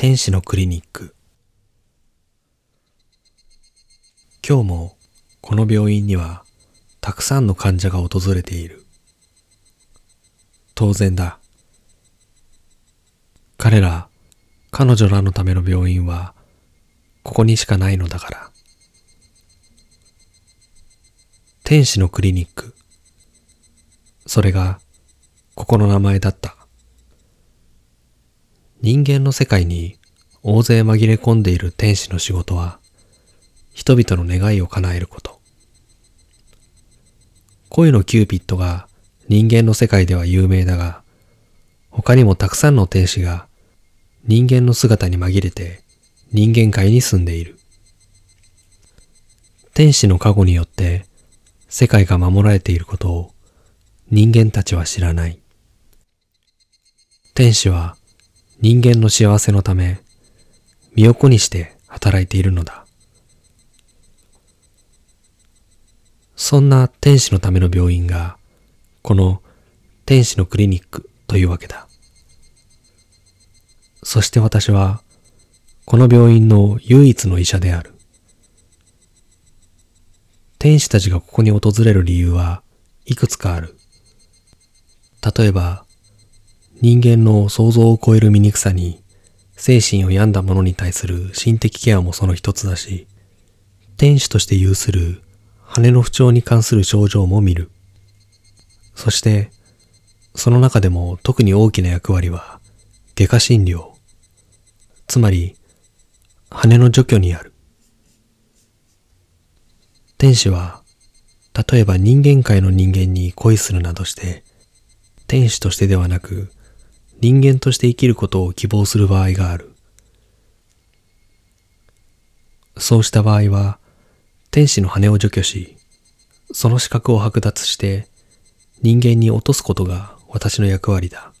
天使のクリニック。今日もこの病院にはたくさんの患者が訪れている。当然だ。彼ら彼女らのための病院はここにしかないのだから。天使のクリニック。それがここの名前だった。人間の世界に大勢紛れ込んでいる天使の仕事は、人々の願いを叶えること。恋のキューピッドが人間の世界では有名だが、他にもたくさんの天使が人間の姿に紛れて人間界に住んでいる。天使の加護によって世界が守られていることを人間たちは知らない。天使は人間の幸せのため、身を粉にして働いているのだ。そんな天使のための病院が、この天使のクリニックというわけだ。そして私は、この病院の唯一の医者である。天使たちがここに訪れる理由はいくつかある。例えば、人間の想像を超える醜さに精神を病んだ者に対する心的ケアもその一つだし、天使として有する羽の不調に関する症状も見る。そして、その中でも特に大きな役割は外科診療。つまり、羽の除去にある。天使は、例えば人間界の人間に恋するなどして、天使としてではなく、人間として生きることを希望する場合がある。そうした場合は、天使の羽を除去し、その資格を剥奪して人間に落とすことが私の役割だ。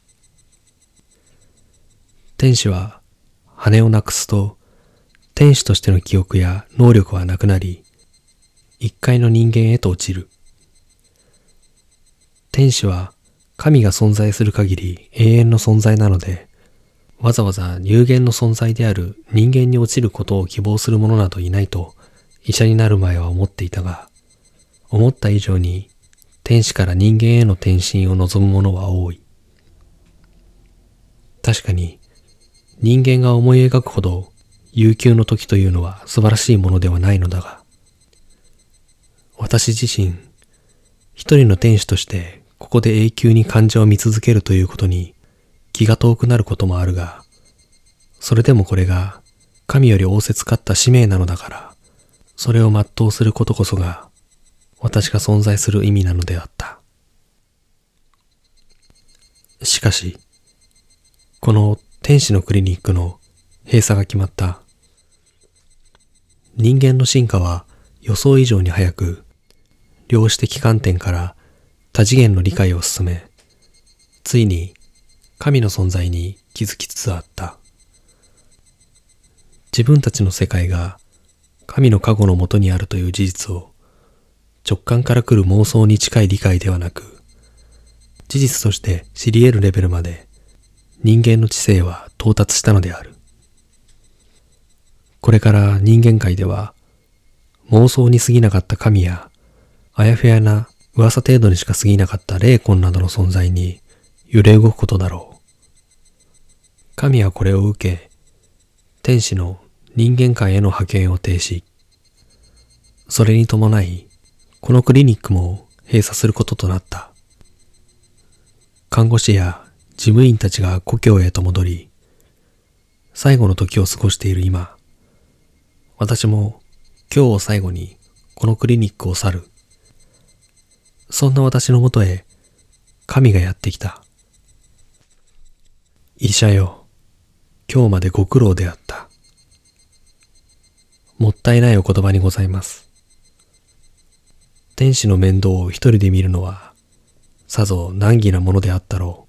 天使は羽をなくすと、天使としての記憶や能力はなくなり、一階の人間へと落ちる。天使は神が存在する限り永遠の存在なので、わざわざ有限の存在である人間に落ちることを希望する者などいないと医者になる前は思っていたが、思った以上に天使から人間への転身を望む者は多い。確かに人間が思い描くほど悠久の時というのは素晴らしいものではないのだが、私自身一人の天使としてここで永久に患者を見続けるということに気が遠くなることもあるが、それでもこれが神より仰せつかった使命なのだから、それを全うすることこそが私が存在する意味なのであった。しかし、この天使のクリニックの閉鎖が決まった。人間の進化は予想以上に早く、量子的観点から多次元の理解を進め、ついに神の存在に気づきつつあった。自分たちの世界が神の過去のもとにあるという事実を直感から来る妄想に近い理解ではなく、事実として知り得るレベルまで人間の知性は到達したのである。これから人間界では妄想に過ぎなかった神やあやふやな噂程度にしか過ぎなかった霊魂などの存在に揺れ動くことだろう。神はこれを受け、天使の人間界への派遣を停止。それに伴い、このクリニックも閉鎖することとなった。看護師や事務員たちが故郷へと戻り、最後の時を過ごしている今、私も今日を最後にこのクリニックを去る。そんな私のもとへ、神がやってきた。医者よ、今日までご苦労であった。もったいないお言葉にございます。天使の面倒を一人で見るのは、さぞ難儀なものであったろ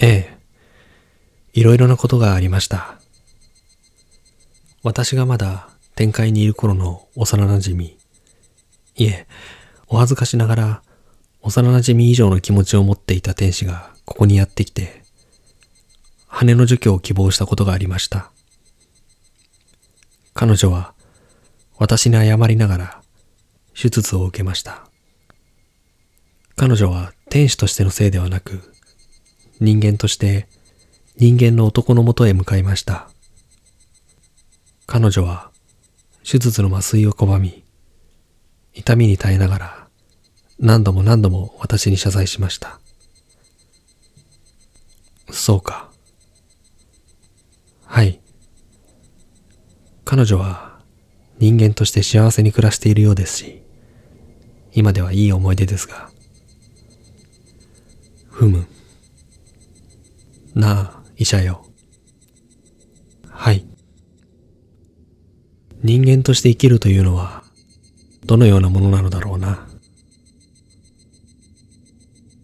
う。ええ、いろいろなことがありました。私がまだ天界にいる頃の幼馴染み、いえ、お恥ずかしながら、幼馴染以上の気持ちを持っていた天使がここにやってきて、羽の除去を希望したことがありました。彼女は私に謝りながら手術を受けました。彼女は天使としてのせいではなく人間として人間の男のもとへ向かいました。彼女は手術の麻酔を拒み、痛みに耐えながら何度も何度も私に謝罪しました。そうか。はい。彼女は人間として幸せに暮らしているようですし、今ではいい思い出ですが。ふむ。なあ、医者よ。はい。人間として生きるというのは、どのようなものなのだろうな。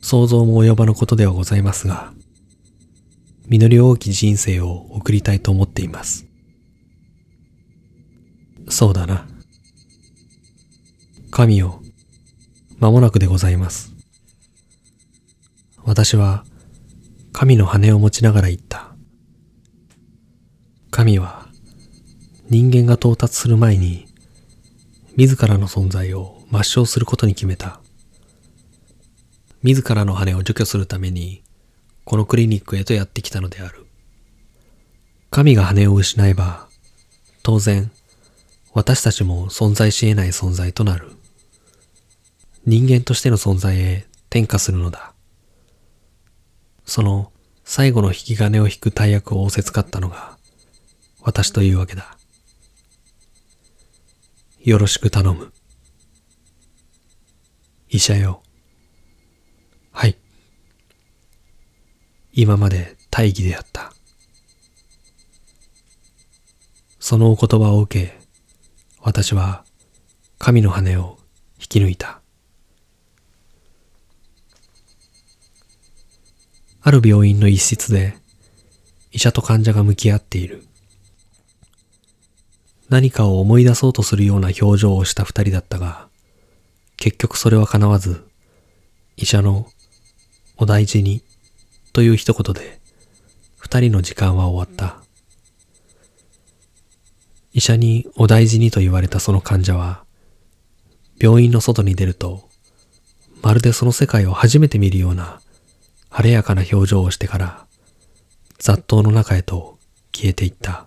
想像も及ばぬことではございますが、実り多き人生を送りたいと思っています。そうだな。神よ、間もなくでございます。私は、神の羽を持ちながら言った。神は、人間が到達する前に、自らの存在を抹消することに決めた。自らの羽を除去するために、このクリニックへとやってきたのである。神が羽を失えば、当然、私たちも存在し得ない存在となる。人間としての存在へ転化するのだ。その最後の引き金を引く大役を仰せつかったのが、私というわけだ。よろしく頼む。医者よ。はい。今まで大義であった。そのお言葉を受け、私は神の羽を引き抜いた。ある病院の一室で医者と患者が向き合っている。何かを思い出そうとするような表情をした二人だったが、結局それは叶わず、医者のお大事にという一言で、二人の時間は終わった。医者にお大事にと言われたその患者は、病院の外に出ると、まるでその世界を初めて見るような晴れやかな表情をしてから、雑踏の中へと消えていった。